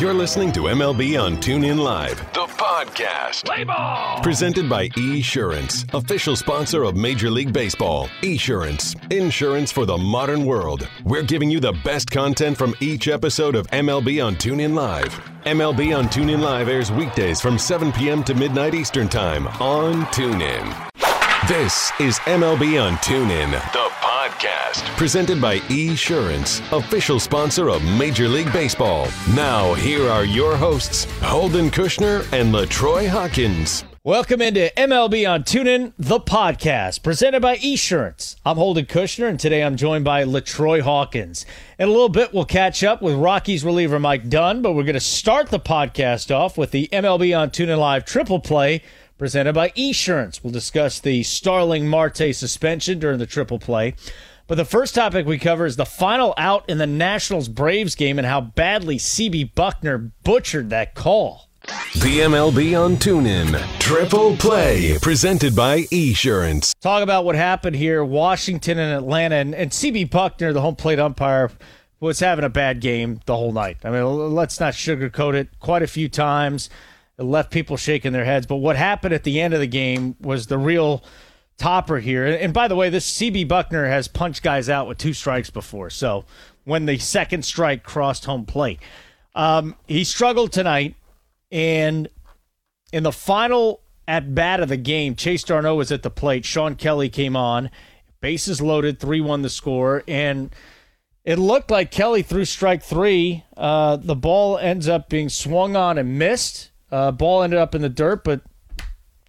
You're listening to MLB on TuneIn Live, the podcast. Play ball! Presented by Esurance, official sponsor of Major League Baseball. Esurance, insurance for the modern world. We're giving you the best content from each episode of MLB on TuneIn Live. MLB on TuneIn Live airs weekdays from 7 p.m. to midnight Eastern Time on TuneIn. This is MLB on TuneIn, the podcast. Presented by Esurance, official sponsor of Major League Baseball. Now, here are your hosts, Holden Kushner and LaTroy Hawkins. Welcome into MLB on TuneIn, the podcast, presented by Esurance. I'm Holden Kushner, and today I'm joined by LaTroy Hawkins. In a little bit, we'll catch up with Rockies reliever Mike Dunn, but we're going to start the podcast off with the MLB on TuneIn Live triple play presented by Esurance. We'll discuss the Starling Marte suspension during the triple play. But the first topic we cover is the final out in the Nationals Braves game and how badly CB Bucknor butchered that call. The MLB on TuneIn Triple Play, presented by Esurance. Talk about what happened here, Washington and Atlanta, and, and CB Bucknor, the home plate umpire, was having a bad game the whole night. I mean, let's not sugarcoat it. Quite a few times, it left people shaking their heads. But what happened at the end of the game was the real topper here. And by the way, this CB Bucknor has punched guys out with two strikes before. So when the second strike crossed home plate, um, he struggled tonight. And in the final at bat of the game, Chase d'Arnaud was at the plate. Shawn Kelley came on, bases loaded, 3 1 the score. And it looked like Kelley threw strike three. Uh, the ball ends up being swung on and missed. Uh, ball ended up in the dirt, but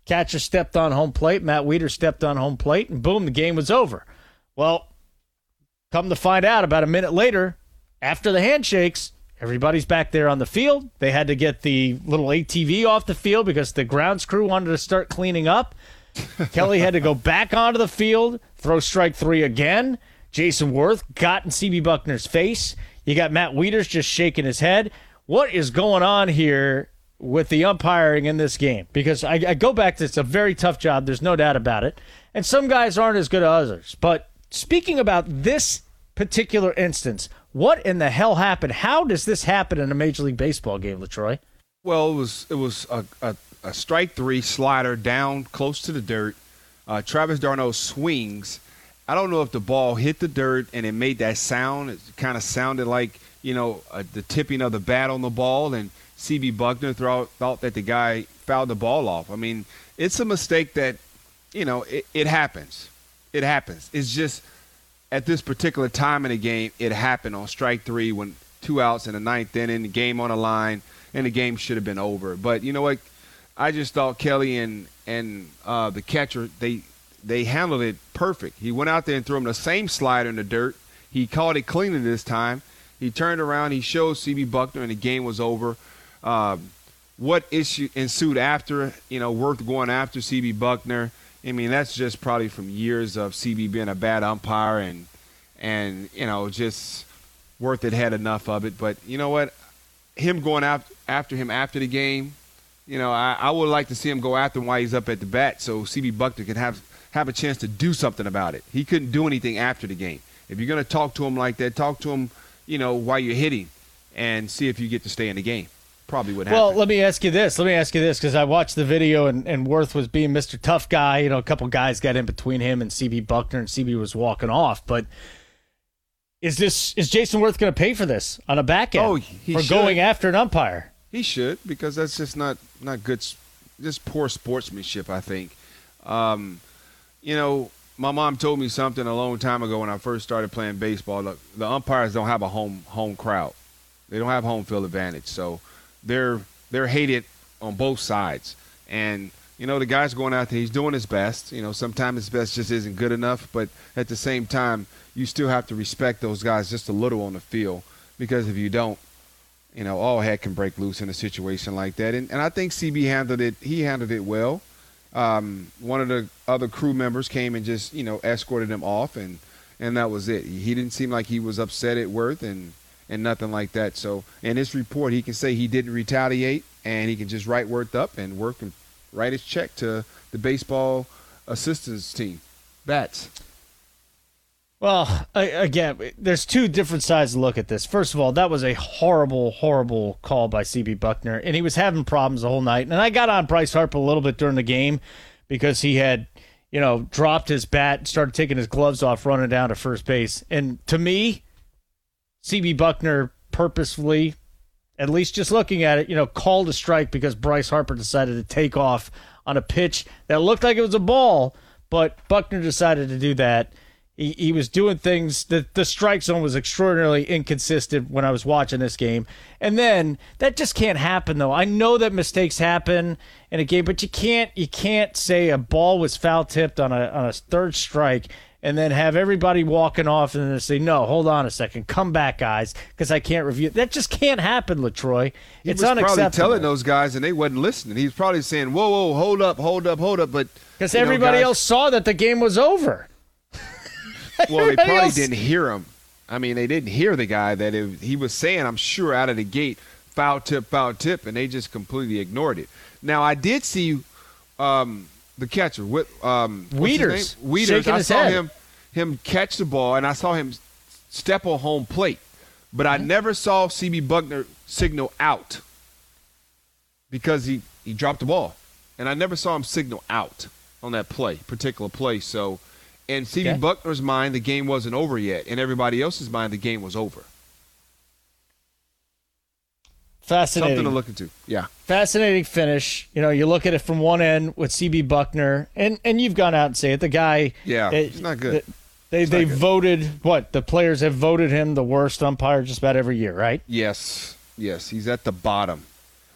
catcher stepped on home plate. Matt Wieters stepped on home plate, and boom, the game was over. Well, come to find out, about a minute later, after the handshakes, everybody's back there on the field. They had to get the little ATV off the field because the grounds crew wanted to start cleaning up. Kelley had to go back onto the field, throw strike three again. Jason Werth got in CB Bucknor's face. You got Matt Wieters just shaking his head. What is going on here with the umpiring in this game? Because I, I go back to it's a very tough job. There's no doubt about it. And some guys aren't as good as others. But speaking about this particular instance, what in the hell happened? How does this happen in a Major League Baseball game, LaTroy? Well, it was it was a, a, a strike three slider down close to the dirt. Uh, Travis d'Arnaud swings. I don't know if the ball hit the dirt and it made that sound. It kind of sounded like you know uh, the tipping of the bat on the ball, and CB Bucknor thought, thought that the guy fouled the ball off. I mean, it's a mistake that you know it, it happens. It happens. It's just at this particular time in the game, it happened on strike three when two outs in the ninth inning, the game on the line, and the game should have been over. But you know what? I just thought Kelley and and uh, the catcher they they handled it perfect. He went out there and threw him the same slider in the dirt. He caught it cleanly this time. He turned around. He showed CB Bucknor, and the game was over. Uh, what issue ensued after you know Werth going after CB Bucknor. I mean, that's just probably from years of CB being a bad umpire and and you know just worth it had enough of it. But you know what? Him going after after him after the game, you know, I, I would like to see him go after him while he's up at the bat, so CB Bucknor can have have a chance to do something about it. He couldn't do anything after the game. If you're going to talk to him like that, talk to him, you know, while you're hitting, and see if you get to stay in the game probably would happen. Well, let me ask you this. Let me ask you this because I watched the video and, and Werth was being Mr. Tough Guy. You know, a couple guys got in between him and CB Bucknor, and CB was walking off. But is this is Jason Werth going to pay for this on a back end oh, for should. going after an umpire? He should because that's just not not good, just poor sportsmanship. I think. Um, you know, my mom told me something a long time ago when I first started playing baseball. Look, the umpires don't have a home home crowd. They don't have home field advantage. So they're they're hated on both sides. And you know, the guy's going out there, he's doing his best. You know, sometimes his best just isn't good enough, but at the same time, you still have to respect those guys just a little on the field because if you don't, you know, all heck can break loose in a situation like that. And, and I think CB handled it. He handled it well. Um, one of the other crew members came and just, you know, escorted him off, and and that was it. He didn't seem like he was upset at Werth, and and nothing like that. So in his report, he can say he didn't retaliate, and he can just write Werth up and work and write his check to the baseball assistance team. Bats. Well, again, there's two different sides to look at this. First of all, that was a horrible, horrible call by CB Bucknor, and he was having problems the whole night. And I got on Bryce Harper a little bit during the game because he had, you know, dropped his bat, started taking his gloves off, running down to first base. And to me, CB Bucknor purposefully, at least just looking at it, you know, called a strike because Bryce Harper decided to take off on a pitch that looked like it was a ball, but Bucknor decided to do that he, he was doing things that the strike zone was extraordinarily inconsistent when I was watching this game. And then that just can't happen though. I know that mistakes happen in a game, but you can't you can't say a ball was foul tipped on a on a third strike and then have everybody walking off and then say, "No, hold on a second, come back, guys, because I can't review." That just can't happen, Latroy. He it's was unacceptable. probably telling those guys, and they wasn't listening. He was probably saying, "Whoa, whoa, hold up, hold up, hold up," but because everybody know, guys, else saw that the game was over. well, they probably else... didn't hear him. I mean, they didn't hear the guy that it, he was saying. I'm sure out of the gate, foul tip, foul tip, and they just completely ignored it. Now, I did see um, the catcher, with um, Wieters. Wieters. I saw head. him him catch the ball, and I saw him step on home plate, but I Mm-hmm. never saw CB Bucknor signal out because he he dropped the ball, and I never saw him signal out on that play, particular play. So in CB Okay. Bucknor's mind, the game wasn't over yet. In everybody else's mind, the game was over. Fascinating. Something to look into. Yeah. fascinating finish. You know, you look at it from one end with CB Bucknor, and and you've gone out and say it. The guy, Yeah, eh, he's not good. the- they He's they voted what the players have voted him the worst umpire just about every year, right? Yes. Yes. He's at the bottom.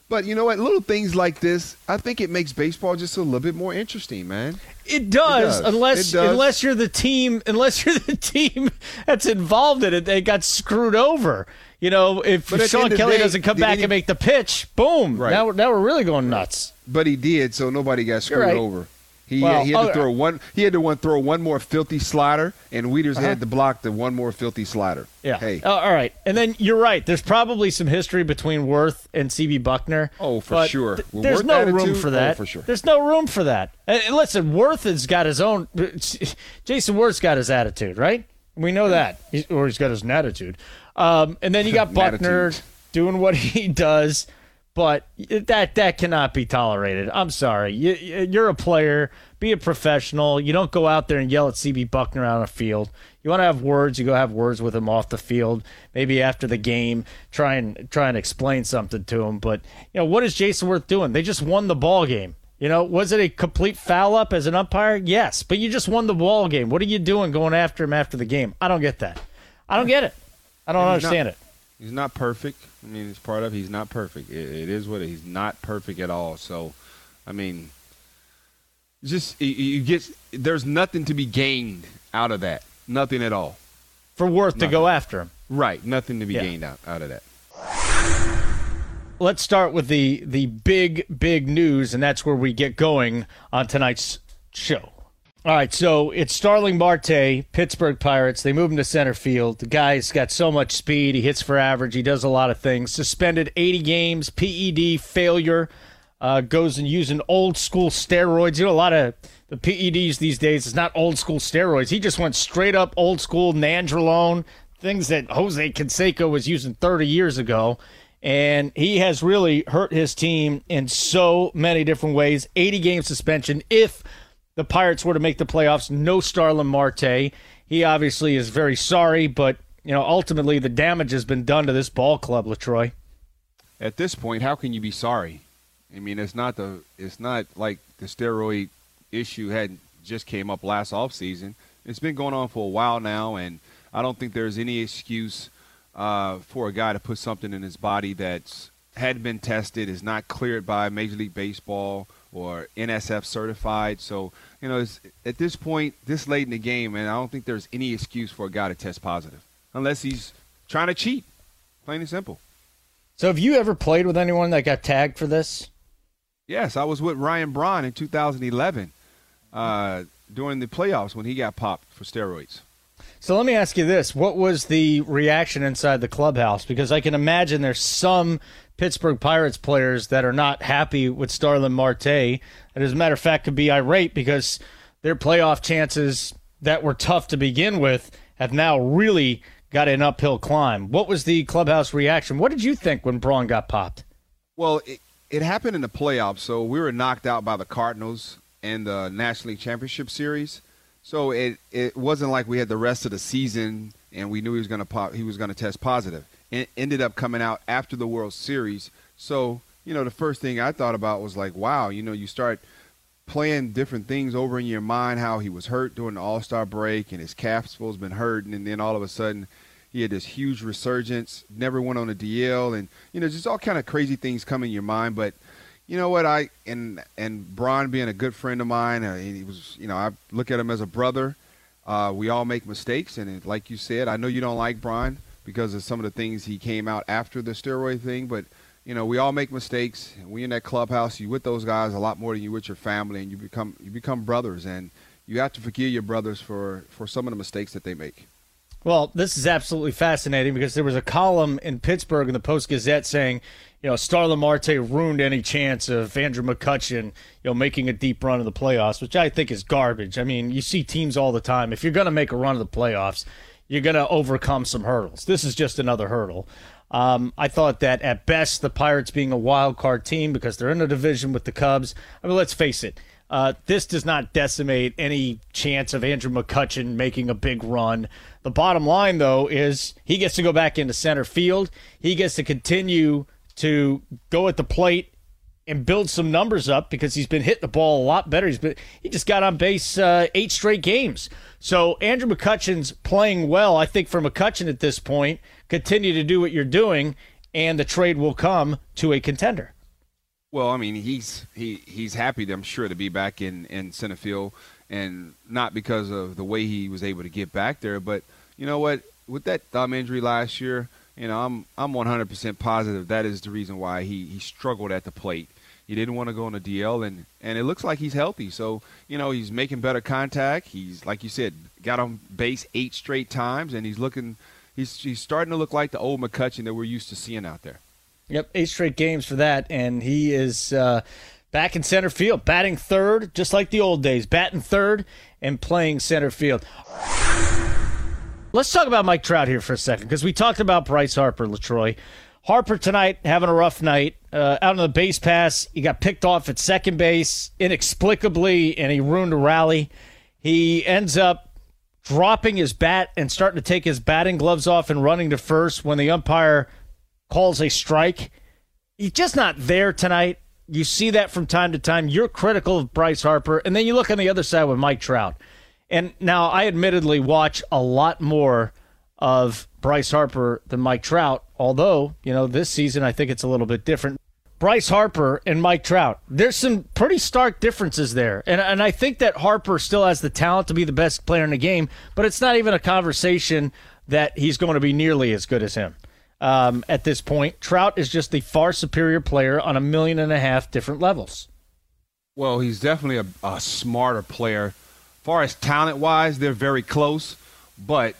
But you know what? Little things like this, I think it makes baseball just a little bit more interesting, man. It does, It does. unless It does. unless you're the team, unless you're the team that's involved in it. They got screwed over. You know, if Sean end of the Kelly day, doesn't come back and make the pitch, boom! Right. Now, we're- now we're really going nuts. But he did, so nobody got screwed right. over. He, uh, Well, he had to oh, throw one. He had to one throw one more filthy slider, and Wieters uh-huh. had to block the one more filthy slider. Yeah. Hey. Oh, all right. And then you're right. There's probably some history between Werth and CB Bucknor. Oh, for sure. th- Well, there's Werth no room attitude? for Oh, that. for sure. There's no room for that. And listen, Werth has got his own. Jason Werth's got his attitude, right? We know that, he's, or he's got his attitude. Um, and then you got Bucknor doing what he does, but that that cannot be tolerated. I'm sorry. You, you're a player. Be a professional. You don't go out there and yell at CB Bucknor on the field. You want to have words, you go have words with him off the field. Maybe after the game, try and try and explain something to him. But you know what is Jason Werth doing? They just won the ball game. You know, was it a complete foul up as an umpire? Yes, but you just won the ball game. What are you doing going after him after the game? I don't get that. I don't get it. I don't He's not- understand it. He's not perfect. I mean, it's part of. He's not perfect. It, it is what it, he's not perfect at all. So, I mean, just you, get. There's nothing to be gained out of that. Nothing at all. For Werth to go after him. Right. Nothing to be Yeah. gained out, out of that. Let's start with the the big big news and that's where we get going on tonight's show. All right so it's starling marte pittsburgh pirates. They move him to center field. The guy's got so much speed. He hits for average. He does a lot of things. Suspended 80 games ped failure uh, goes and using old school steroids. You know a lot of the peds these days is not old school steroids. He just went straight up old school nandrolone things that jose canseco was using 30 years ago and he has really hurt his team in so many different ways. 80 game suspension. If the Pirates were to make the playoffs, no Starling Marte. He obviously is very sorry, but you know ultimately the damage has been done to this ball club, Latroy. At this point, how can you be sorry? I mean, it's not the. It's not like the steroid issue had just came up last off season. It's been going on for a while now, and I don't think there's any excuse uh, for a guy to put something in his body that's had been tested, is not cleared by Major League Baseball or NSF certified. So you know, it's, at this point, this late in the game, and I don't think there's any excuse for a guy to test positive unless he's trying to cheat. Plain and simple. So have you ever played with anyone that got tagged for this? Yes, I was with Ryan Braun in 2011 uh, during the playoffs when he got popped for steroids. So let me ask you this: What was the reaction inside the clubhouse? Because I can imagine there's some Pittsburgh Pirates players that are not happy with Starling Marte, and as a matter of fact, could be irate because their playoff chances that were tough to begin with have now really got an uphill climb. What was the clubhouse reaction? What did you think when Braun got popped? Well, it, it happened in the playoffs. So we were knocked out by the Cardinals in the National League Championship Series. So it it wasn't like we had the rest of the season and we knew he was going to pop. He was going to test positive. It ended up coming out after the World Series. So you know, the first thing I thought about was like, wow, you know, you start playing different things over in your mind. How he was hurt during the All Star break and his calf has been hurt, and then all of a sudden he had this huge resurgence. Never went on a DL, and you know, just all kind of crazy things come in your mind, but you know what I and and Braun being a good friend of mine, uh, he was you know I look at him as a brother. Uh, we all make mistakes, and it, like you said, I know you don't like Braun because of some of the things he came out after the steroid thing, but you know we all make mistakes. We in that clubhouse, you with those guys a lot more than you with your family, and you become you become brothers, and you have to forgive your brothers for for some of the mistakes that they make. Well, this is absolutely fascinating because there was a column in Pittsburgh in the Post Gazette saying you know, Starling Marte ruined any chance of Andrew McCutchen, you know, making a deep run of the playoffs, which I think is garbage. I mean, you see teams all the time. If you're going to make a run of the playoffs, you're going to overcome some hurdles. This is just another hurdle. Um, I thought that at best, the Pirates being a wild card team because they're in a division with the Cubs. I mean, let's face it. Uh, this does not decimate any chance of Andrew McCutchen making a big run. The bottom line, though, is he gets to go back into center field. He gets to continue to go at the plate and build some numbers up because he's been hitting the ball a lot better. He's been he just got on base uh, eight straight games. So Andrew McCutchen's playing well. I think for McCutchen at this point, continue to do what you're doing, and the trade will come to a contender. Well, I mean, he's he he's happy, I'm sure, to be back in in center field, and not because of the way he was able to get back there, but you know what? With that thumb injury last year, you know, I'm I'm 100% positive that is the reason why he he struggled at the plate. He didn't want to go on a DL, and and it looks like he's healthy. So you know, he's making better contact. He's like you said, got on base eight straight times, and he's looking. He's he's starting to look like the old McCutchen that we're used to seeing out there. Yep, eight straight games for that, and he is. Uh, back in center field, batting third, just like the old days, batting third and playing center field. Let's talk about Mike Trout here for a second because we talked about Bryce Harper, Latroy. Harper tonight having a rough night. Uh, out on the base pass, he got picked off at second base inexplicably, and he ruined a rally. He ends up dropping his bat and starting to take his batting gloves off and running to first when the umpire calls a strike. He's just not there tonight. You see that from time to time. You're critical of Bryce Harper, and then you look on the other side with Mike Trout. And now I admittedly watch a lot more of Bryce Harper than Mike Trout, although, you know, this season I think it's a little bit different. Bryce Harper and Mike Trout, there's some pretty stark differences there. And, and I think that Harper still has the talent to be the best player in the game, but it's not even a conversation that he's going to be nearly as good as him. Um, at this point, Trout is just the far superior player on a million and a half different levels. Well, he's definitely a, a smarter player far as talent wise, they're very close, but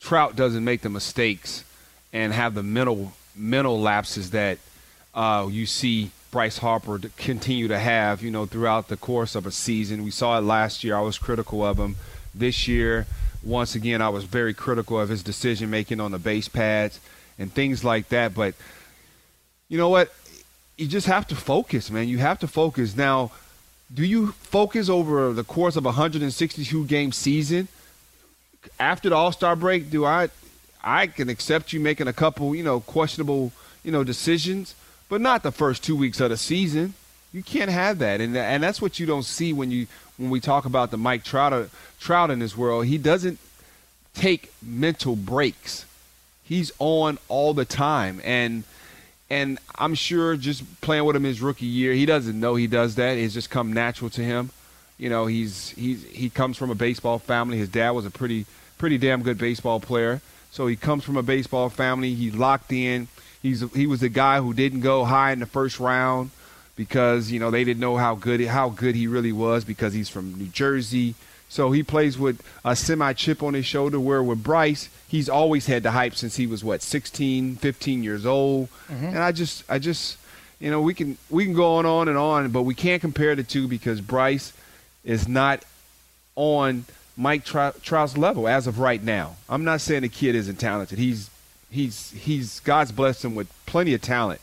Trout doesn't make the mistakes and have the mental mental lapses that uh, you see Bryce Harper continue to have, you know, throughout the course of a season. We saw it last year. I was critical of him. This year, once again, I was very critical of his decision making on the base pads and things like that. But you know what? You just have to focus, man. You have to focus. Now, do you focus over the course of a 162 game season after the All-Star break? Do I I can accept you making a couple, you know, questionable, you know, decisions, but not the first 2 weeks of the season. You can't have that. And and that's what you don't see when you when we talk about the Mike Trout Trout in this world. He doesn't take mental breaks. He's on all the time and and I'm sure just playing with him his rookie year, he doesn't know he does that. It's just come natural to him. You know, he's he's he comes from a baseball family. His dad was a pretty pretty damn good baseball player. So he comes from a baseball family. He's locked in. He's he was the guy who didn't go high in the first round because you know they didn't know how good how good he really was because he's from New Jersey. So he plays with a semi chip on his shoulder. Where with Bryce, he's always had the hype since he was what 16, 15 years old. Mm-hmm. And I just, I just, you know, we can we can go on on and on, but we can't compare the two because Bryce is not on Mike Trout's level as of right now. I'm not saying the kid isn't talented. He's he's he's God's blessed him with plenty of talent,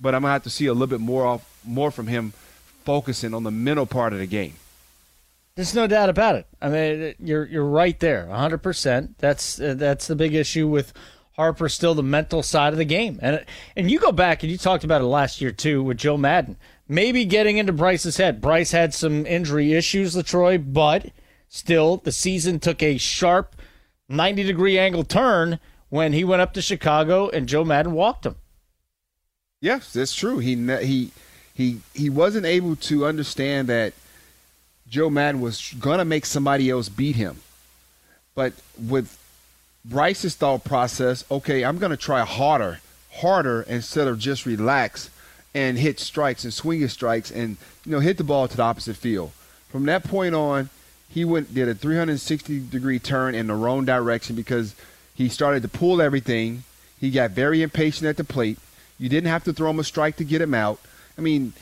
but I'm gonna have to see a little bit more off more from him, focusing on the mental part of the game. There's no doubt about it. I mean, you're you're right there, 100. percent That's uh, that's the big issue with Harper. Still the mental side of the game, and and you go back and you talked about it last year too with Joe Maddon. Maybe getting into Bryce's head. Bryce had some injury issues, Latroy, but still the season took a sharp 90 degree angle turn when he went up to Chicago and Joe Maddon walked him. Yes, that's true. He he he he wasn't able to understand that Joe Maddon was gonna make somebody else beat him. But with Bryce's thought process, okay, I'm gonna try harder, harder instead of just relax and hit strikes and swing his strikes and you know hit the ball to the opposite field. From that point on, he went did a 360 degree turn in the wrong direction because he started to pull everything. He got very impatient at the plate. You didn't have to throw him a strike to get him out. I mean,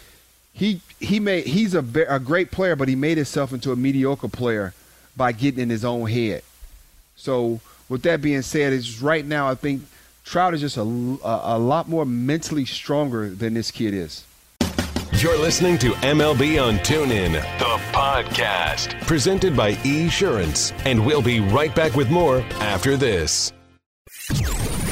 he he made he's a, a great player, but he made himself into a mediocre player by getting in his own head. So with that being said, is right now I think Trout is just a, a, a lot more mentally stronger than this kid is. You're listening to MLB on TuneIn, the podcast, presented by Esurance, and we'll be right back with more after this.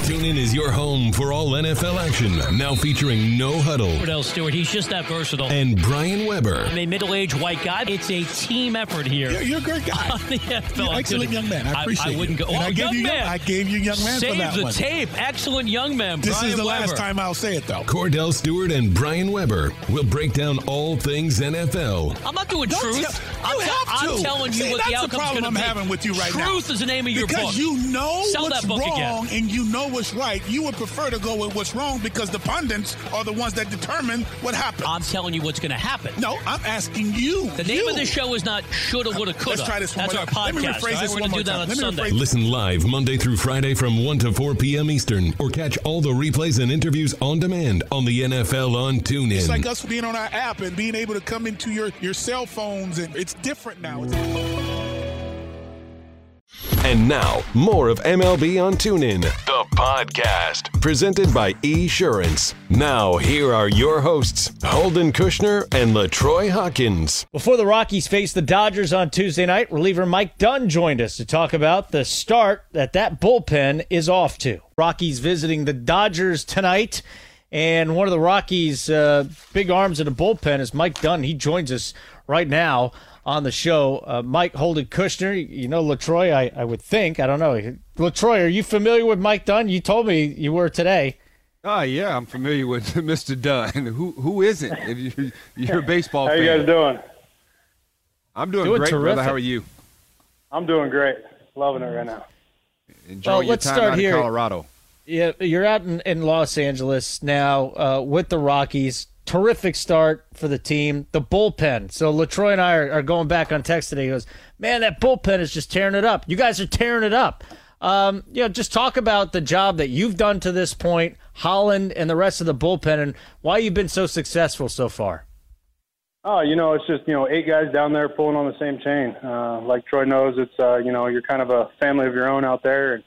TuneIn is your home for all NFL action. Now featuring No Huddle. Cordell Stewart, he's just that versatile. And Brian Weber. I'm a middle-aged white guy. It's a team effort here. You're, you're a great guy. you're excellent young man. I appreciate I, I wouldn't go. Oh, I gave you man. I gave you young man Save for that the one. tape. Excellent young man. This Brian is the Weber. last time I'll say it though. Cordell Stewart and Brian Weber will break down all things NFL. I'm not doing Don't truth. tell- I'm, you te- to. I'm telling you See, what the the outcome's problem going to I'm having with you right now. Truth is the name of your because book. you know Sell what's that book wrong again. and you know what's right. You would prefer to go with what's wrong because the pundits are the ones that determine what happens. I'm telling you what's going to happen. no, I'm asking you. The name you. of the show is not shoulda, woulda, coulda. Let's try this one That's more our time. podcast. Let me rephrase all right? this We're one going to more do that time. on Let Sunday. Listen live Monday through Friday from 1 to 4 p.m. Eastern or catch all the replays and interviews on demand on the NFL on TuneIn. It's like us being on our app and being able to come into your, your cell phones, and it's different now. It's- And now, more of MLB on TuneIn, the podcast, presented by Esurance. Now, here are your hosts, Holden Kushner and LaTroy Hawkins. Before the Rockies face the Dodgers on Tuesday night, reliever Mike Dunn joined us to talk about the start that that bullpen is off to. Rockies visiting the Dodgers tonight, and one of the Rockies' uh, big arms in the bullpen is Mike Dunn. He joins us right now on the show. Uh, Mike Holden Kushner, you know Latroy, I, I would think. I don't know. Latroy, are you familiar with Mike Dunn? You told me you were today. Oh yeah, I'm familiar with Mr. Dunn. Who who isn't? If you, you're a baseball How fan. you guys doing? I'm doing, Doing great, brother. How are you? I'm doing great. Loving it right now. Enjoying your let's time start out here. in Colorado. Yeah, you're out in, in Los Angeles now uh, with the Rockies. Terrific start for the team. The bullpen. So Latroy and I are, are going back on text today. He goes, "Man, that bullpen is just tearing it up. You guys are tearing it up." Um, you know, just talk about the job that you've done to this point, Holland and the rest of the bullpen, and why you've been so successful so far. Oh, you know, it's just you know eight guys down there pulling on the same chain. Uh, like Troy knows, it's uh, you know you're kind of a family of your own out there, and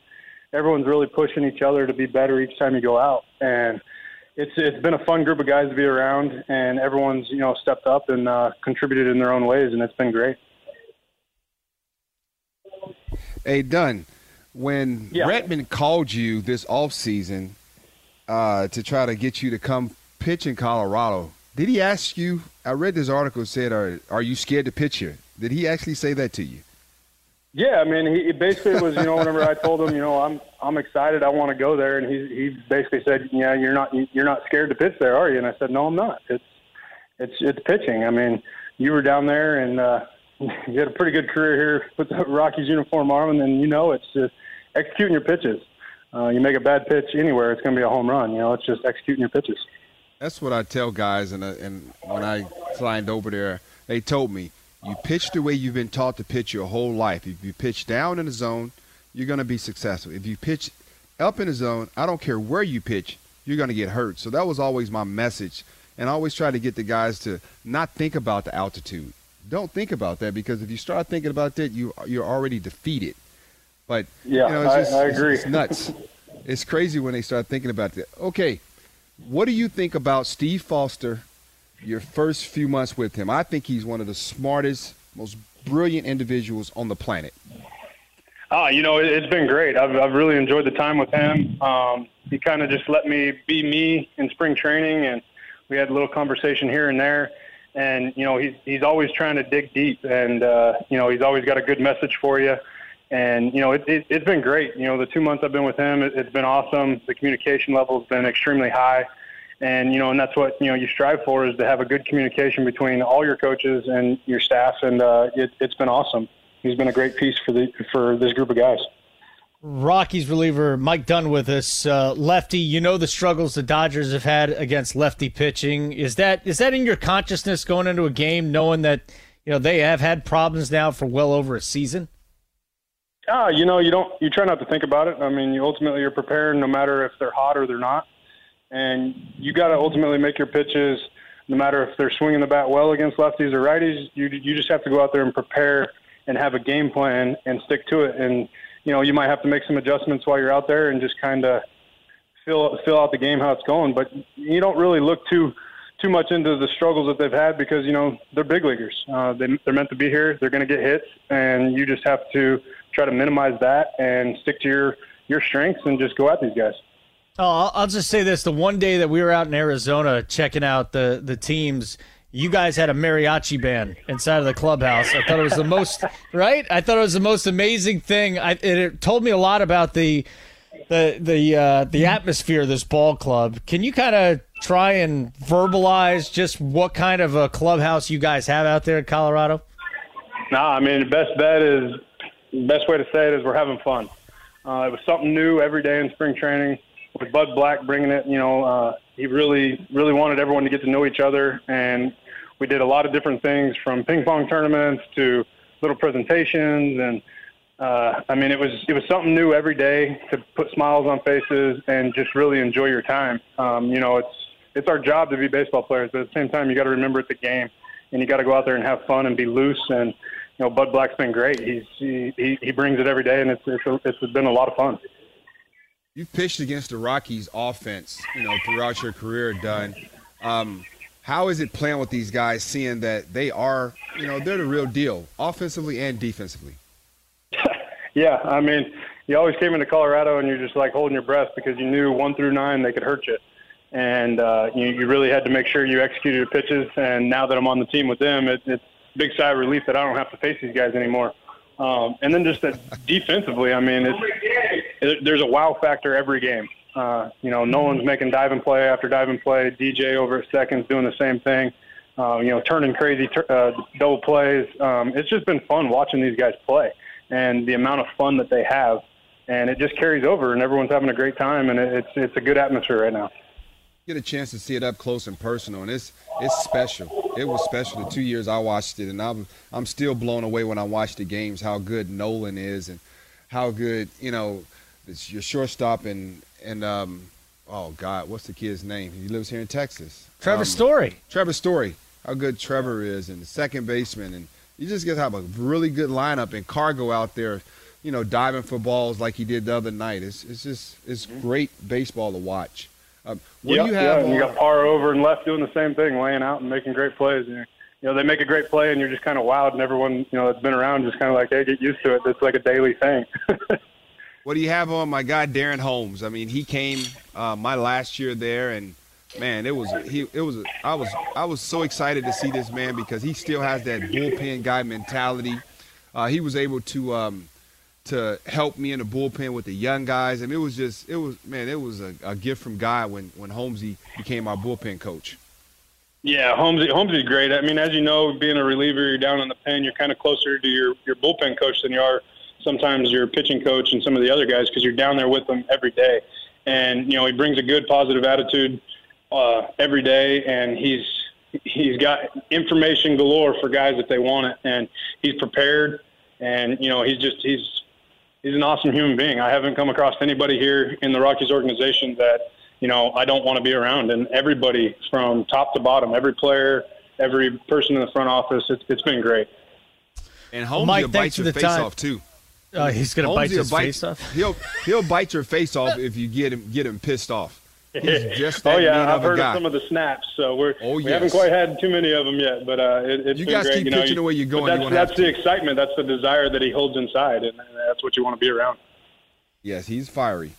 everyone's really pushing each other to be better each time you go out. And it's it's been a fun group of guys to be around, and everyone's you know stepped up and uh, contributed in their own ways, and it's been great. Hey, Dunn, when Yeah. Redmond called you this offseason uh, to try to get you to come pitch in Colorado, did he ask you? I read this article said, "Are are you scared to pitch here?" Did he actually say that to you? Yeah, I mean, he he basically was, you know, whenever I told him, you know, I'm I'm excited, I want to go there, and he he basically said, yeah, you're not you're not scared to pitch there, are you? And I said, no, I'm not. It's it's it's pitching. I mean, you were down there, and uh, you had a pretty good career here with the Rockies uniform on, and then you know it's just executing your pitches. Uh, you make a bad pitch anywhere, it's going to be a home run. You know, it's just executing your pitches. That's what I tell guys, and uh, and when I signed over there, they told me you pitch the way you've been taught to pitch your whole life. If you pitch down in the zone, you're going to be successful. If you pitch up in the zone, I don't care where you pitch, you're going to get hurt. So that was always my message, and I always try to get the guys to not think about the altitude. don't think about that because if you start thinking about that, you you're already defeated. But Yeah, you know, it's I- just, I it's- agree. It's, nuts. it's crazy when they start thinking about that. Okay, what do you think about Steve Foster? Your first few months with him, I think he's one of the smartest, most brilliant individuals on the planet. Oh, you know, it, it's been great. I've, I've really enjoyed the time with him. Um, he kind of just let me be me in spring training, and we had a little conversation here and there. And you know, he's he's always trying to dig deep, and uh, you know, he's always got a good message for you. And you know, it, it, it's been great. You know, the two months I've been with him, it, it's been awesome. The communication level has been extremely high. And you know, and that's what you know you strive for is to have a good communication between all your coaches and your staff, and uh, it, it's been awesome. He's been a great piece for the for this group of guys. Rockies reliever Mike Dunn with us. Uh, lefty, you know the struggles the Dodgers have had against lefty pitching. Is that is that in your consciousness going into a game, knowing that you know they have had problems now for well over a season? Ah, you know, you don't you try not to think about it. I mean, you ultimately you're preparing no matter if they're hot or they're not, and you got to ultimately make your pitches. No matter if they're swinging the bat well against lefties or righties, you you just have to go out there and prepare and have a game plan and stick to it. And you know, you might have to make some adjustments while you're out there and just kind of fill fill out the game how it's going. But you don't really look too too much into the struggles that they've had because you know they're big leaguers. Uh, they, they're meant to be here. They're going to get hits, and you just have to try to minimize that and stick to your your strengths and just go at these guys. Oh, I'll, I'll just say this: the one day that we were out in Arizona checking out the the teams, you guys had a mariachi band inside of the clubhouse. I thought it was the most right. I thought it was the most amazing thing. I, it, it told me a lot about the the the uh, the atmosphere of this ball club. Can you kind of try and verbalize just what kind of a clubhouse you guys have out there in Colorado? Nah, I mean the best bet is best way to say it is we're having fun. Uh, it was something new every day in spring training. With Bud Black bringing it, you know, uh, he really, really wanted everyone to get to know each other, and we did a lot of different things from ping pong tournaments to little presentations, and uh, I mean, it was it was something new every day to put smiles on faces and just really enjoy your time. Um, you know, it's it's our job to be baseball players, but at the same time, you got to remember it's a game, and you got to go out there and have fun and be loose. And you know, Bud Black's been great. He's he he, he brings it every day, and it's it's, it's been a lot of fun. You've pitched against the Rockies offense, you know, throughout your career, Dunn. Um, how is it playing with these guys, seeing that they are, you know, they're the real deal, offensively and defensively? Yeah, I mean, you always came into Colorado and you're just like holding your breath because you knew one through nine they could hurt you, and uh, you, you really had to make sure you executed your pitches. And now that I'm on the team with them, it, it's a big sigh of relief that I don't have to face these guys anymore. Um, and then just that defensively, I mean, it's, it, there's a wow factor every game. Uh, you know, Nolan's making diving play after diving play. DJ over at seconds doing the same thing. Uh, you know, turning crazy tur uh, double plays. Um, it's just been fun watching these guys play and the amount of fun that they have. And it just carries over, and everyone's having a great time, and it, it's it's a good atmosphere right now. Get a chance to see it up close and personal, and it's it's special. It was special the two years I watched it, and I'm I'm still blown away when I watch the games how good Nolan is and how good you know it's your shortstop and and um oh God, what's the kid's name? He lives here in Texas. Trevor Um, Story. Trevor Story, how good Trevor is, and the second baseman, and you just get to have a really good lineup and Cargo out there, you know, diving for balls like he did the other night. It's it's just it's great baseball to watch. Um, what yeah, do you have? yeah, and you got Parr over and left doing the same thing, laying out and making great plays. And, you know, they make a great play, and you're just kind of wowed, and everyone, you know, that's been around just kind of like, hey, get used to it. It's like a daily thing. What do you have on my guy Darren Holmes? I mean, he came uh, my last year there, and man, it was he. It was I was I was so excited to see this man because he still has that bullpen guy mentality. Uh, he was able to um, to help me in the bullpen with the young guys, and it was just it was man, it was a, a gift from God when when Holmesy became our bullpen coach. Yeah, Holmesy, Holmes is great. I mean, as you know, being a reliever, you're down in the pen. You're kind of closer to your your bullpen coach than you are sometimes your pitching coach and some of the other guys because you're down there with them every day. And you know, he brings a good, positive attitude uh, every day, and he's he's got information galore for guys if they want it, and he's prepared. And you know, he's just he's he's an awesome human being. I haven't come across anybody here in the Rockies organization that you know I don't want to be around. And everybody from top to bottom, every player, every person in the front office. It's, it's been great. And Holmes Mike, will bite your the face time. off too. Uh, he's going to Holmes bite will his bite- face off. He'll he'll bite your face off if you get him get him pissed off. He's just oh yeah, I've of heard guy. of some of the snaps. So we're Oh, we haven't quite had too many of them yet, but uh, it, it's You been guys great. keep you know, pitching the way you're going, That's, won't that's the to. excitement. That's the desire that he holds inside, and that's what you want to be around. Yes, he's fiery.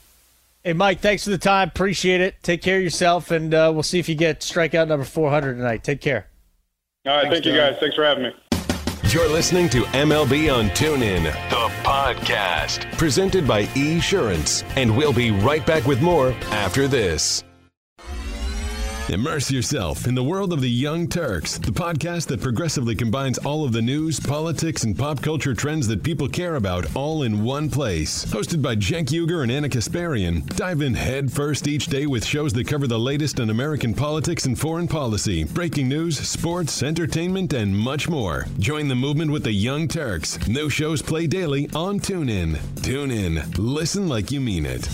Hey, Mike, thanks for the time. Appreciate it. Take care of yourself, and uh, we'll see if you get strikeout number 400 tonight. Take care. All right, Thanks, thank you John. guys. Thanks for having me. You're listening to MLB on TuneIn, the podcast, presented by Esurance. And we'll be right back with more after this. Immerse yourself in the world of the Young Turks, the podcast that progressively combines all of the news, politics, and pop culture trends that people care about all in one place. Hosted by Cenk Uygur and Ana Kasparian, dive in head first each day with shows that cover the latest in American politics and foreign policy, breaking news, sports, entertainment, and much more. Join the movement with the Young Turks. New shows play daily on TuneIn. TuneIn. Listen like you mean it.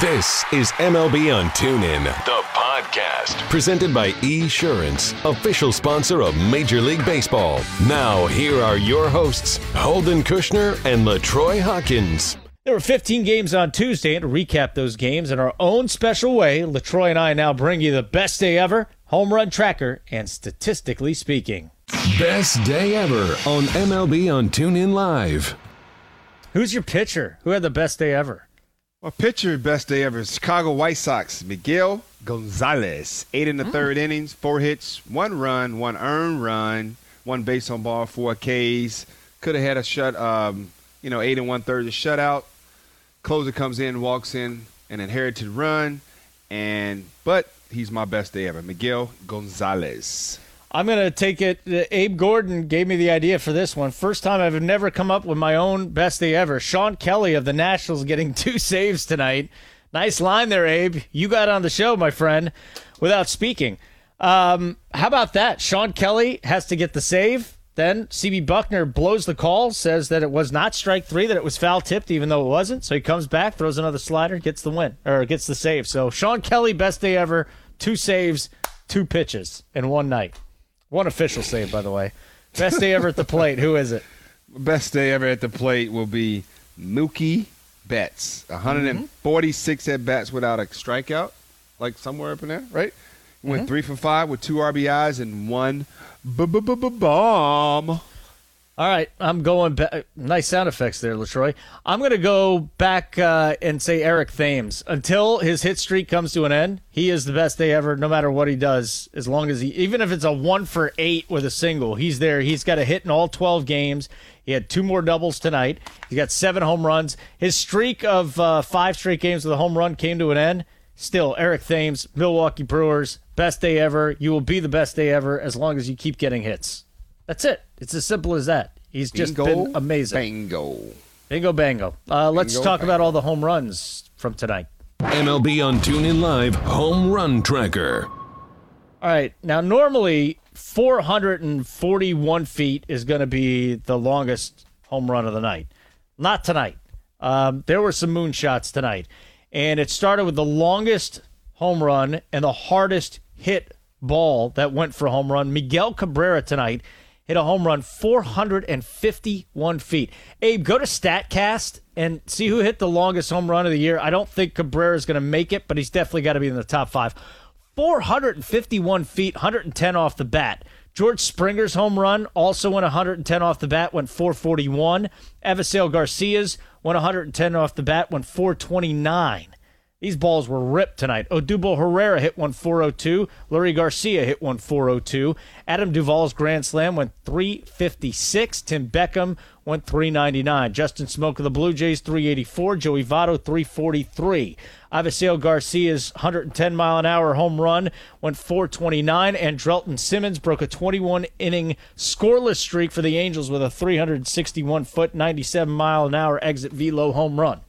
This is MLB on TuneIn, the podcast, presented by Esurance, official sponsor of Major League Baseball. Now, here are your hosts, Holden Kushner and Latroy Hawkins. There were 15 games on Tuesday, and to recap those games in our own special way, Latroy and I now bring you the best day ever, home run tracker, and statistically speaking. Best day ever on MLB on TuneIn Live. Who's your pitcher? Who had the best day ever? Well, pitcher best day ever. Chicago White Sox. Miguel Gonzalez. Eight in the third innings, four hits, one run, one earned run, one base on ball, four Ks. Could have had a shut. Um, you know, eight and one third shutout. Closer comes in, walks in, an inherited run, and but he's my best day ever. Miguel Gonzalez. I'm going to take it. Abe Gordon gave me the idea for this one. First time I've never come up with my own best day ever. Shawn Kelley of the Nationals getting two saves tonight. Nice line there, Abe. You got on the show, my friend, without speaking. Um, how about that? Shawn Kelley has to get the save. Then CB Bucknor blows the call, says that it was not strike three, that it was foul tipped, even though it wasn't. So he comes back, throws another slider, gets the win, or gets the save. So Shawn Kelley, best day ever. Two saves, two pitches in one night. One official save, by the way. Best day ever at the plate. Who is it? Best day ever at the plate will be Mookie Betts. 146 mm-hmm. at bats without a strikeout, like somewhere up in there, right? Went mm-hmm. three for five with two RBIs and one bomb. All right, I'm going back. Nice sound effects there, Latroy. I'm going to go back uh, and say Eric Thames. Until his hit streak comes to an end, he is the best day ever, no matter what he does. As long as he, even if it's a one for eight with a single, he's there. He's got a hit in all 12 games. He had two more doubles tonight. He got seven home runs. His streak of uh, five straight games with a home run came to an end. Still, Eric Thames, Milwaukee Brewers, best day ever. You will be the best day ever as long as you keep getting hits. That's it. It's as simple as that. He's just Bingo, been amazing. Bingo. Bingo, bango. Uh, let's Bingo, talk about all the home runs from tonight. MLB on TuneIn Live Home Run Tracker. All right. Now, normally, 441 feet is going to be the longest home run of the night. Not tonight. Um, there were some moonshots tonight. And it started with the longest home run and the hardest hit ball that went for home run. Miguel Cabrera tonight hit a home run 451 feet. Abe, go to StatCast and see who hit the longest home run of the year. I don't think Cabrera is going to make it, but he's definitely got to be in the top five. 451 feet, 110 off the bat. George Springer's home run also went 110 off the bat, went 441. Avisail Garcia's went 110 off the bat, went 429. These balls were ripped tonight. Odubel Herrera hit one 402. Leury Garcia hit one 402. Adam Duvall's grand slam went 356. Tim Beckham went 399. Justin Smoak of the Blue Jays 384. Joey Votto 343. Avisail Garcia's 110 mile an hour home run went 429. And Drelton Simmons broke a 21 inning scoreless streak for the Angels with a 361 foot, 97 mile an hour exit velo home run.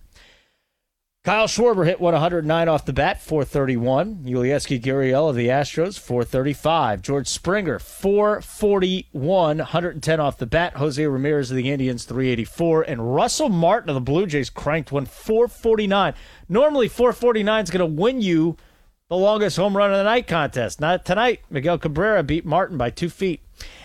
Kyle Schwarber hit one 109 off the bat, 431. Yulieski Gurriel of the Astros, 435. George Springer, 441, 110 off the bat. Jose Ramirez of the Indians, 384. And Russell Martin of the Blue Jays cranked one 449. Normally, 449 is going to win you the longest home run of the night contest. Not tonight. Miguel Cabrera beat Martin by two feet.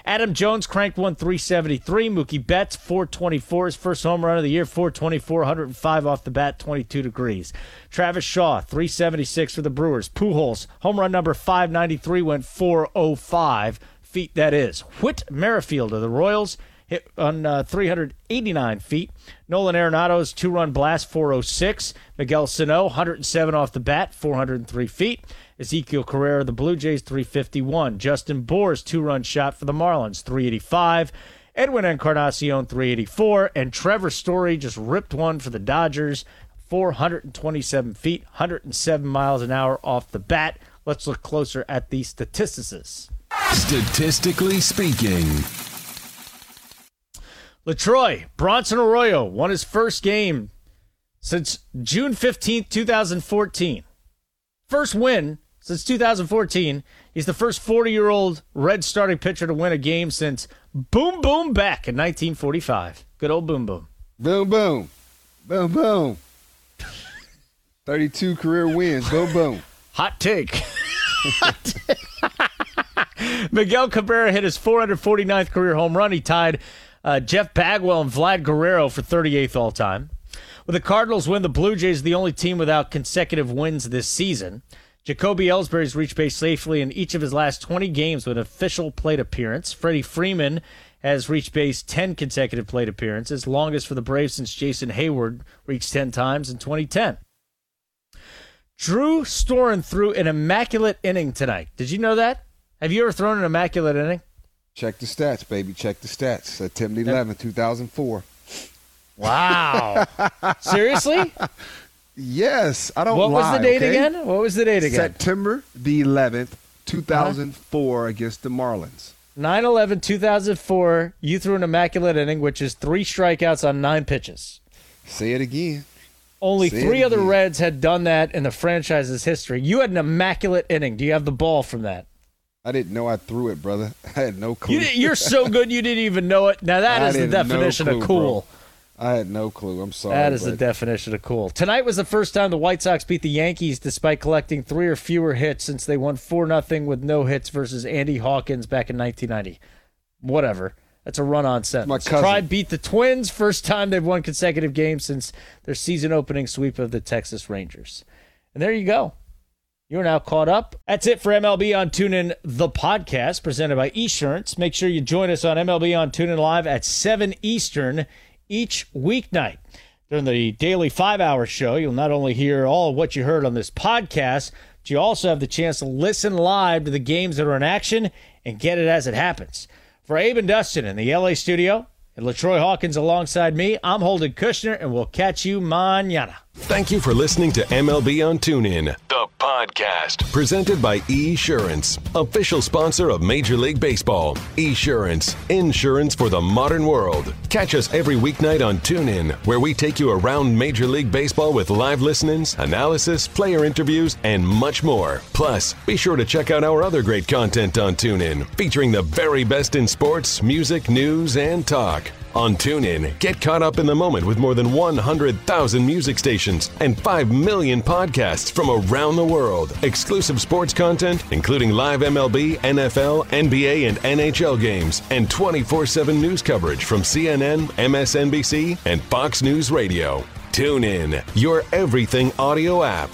Adam Jones cranked one 373. Mookie Betts 424. His first home run of the year 424, 105 off the bat, 22 degrees. Travis Shaw 376 for the Brewers. Pujols home run number 593 went 405 feet. That is. Whit Merrifield of the Royals hit on uh, 389 feet. Nolan Arenado's two run blast, 406. Miguel Sano, 107 off the bat, 403 feet. Ezekiel Carrera, the Blue Jays, 351. Justin Bour's two run shot for the Marlins, 385. Edwin Encarnacion, 384. And Trevor Story just ripped one for the Dodgers, 427 feet, 107 miles an hour off the bat. Let's look closer at the statistics. Statistically speaking, Latroy, Bronson Arroyo won his first game since June 15th, 2014. First win since 2014. He's the first 40 year old Red starting pitcher to win a game since Boom Boom back in 1945. Good old Boom Boom. Boom, boom. Boom, boom. 32 career wins. Boom, boom. Hot take. Hot take. Miguel Cabrera hit his 449th career home run. He tied uh, Jeff Bagwell and Vlad Guerrero for 38th all time. With the Cardinals win, the Blue Jays are the only team without consecutive wins this season. Jacoby Ellsbury's reached base safely in each of his last 20 games with an official plate appearance. Freddie Freeman has reached base 10 consecutive plate appearances, longest for the Braves since Jason Heyward reached 10 times in 2010. Drew Storen threw an immaculate inning tonight. Did you know that? Have you ever thrown an immaculate inning? Check the stats, baby. Check the stats. September 11, 2004. Wow. Seriously? Yes. I don't What was the date okay? again? What was the date again? September the 11th, 2004 uh-huh. against the Marlins. 9 11 2004. You threw an immaculate inning, which is three strikeouts on nine pitches. Say it again. Only Say it three other again. Reds had done that in the franchise's history. You had an immaculate inning. Do you have the ball from that? I didn't know I threw it, brother. I had no clue. You, you're so good you didn't even know it. Now that I is the didn't- no definition clue, of cool. bro. I had no clue. I'm sorry. That is the definition of cool. Tonight was the first time the White Sox beat the Yankees despite collecting three or fewer hits since they won 4 0 with no hits versus Andy Hawkins back in 1990. Whatever. That's a run on sentence. cousin. Try beat the Twins. First time they've won consecutive games since their season opening sweep of the Texas Rangers. And there you go. You're now caught up. That's it for MLB on TuneIn, the podcast presented by Esurance. Make sure you join us on MLB on TuneIn Live at 7 Eastern each weeknight. During the daily five hour show, you'll not only hear all of what you heard on this podcast, but you also have the chance to listen live to the games that are in action and get it as it happens. For Abe and Dustin in the LA studio, and LaTroy Hawkins alongside me, I'm Holden Kushner, and we'll catch you manana. Thank you for listening to MLB on TuneIn, the podcast, presented by Esurance, official sponsor of Major League Baseball. Esurance, insurance for the modern world. Catch us every weeknight on TuneIn, where we take you around Major League Baseball with live listenings, analysis, player interviews, and much more. Plus, be sure to check out our other great content on TuneIn, featuring the very best in sports, music, news, and talk. On TuneIn, get caught up in the moment with more than 100,000 music stations and 5 million podcasts from around the world. Exclusive sports content, including live MLB, NFL, NBA, and NHL games, and 24 7 news coverage from CNN, MSNBC, and Fox News Radio. Tune in, your everything audio app.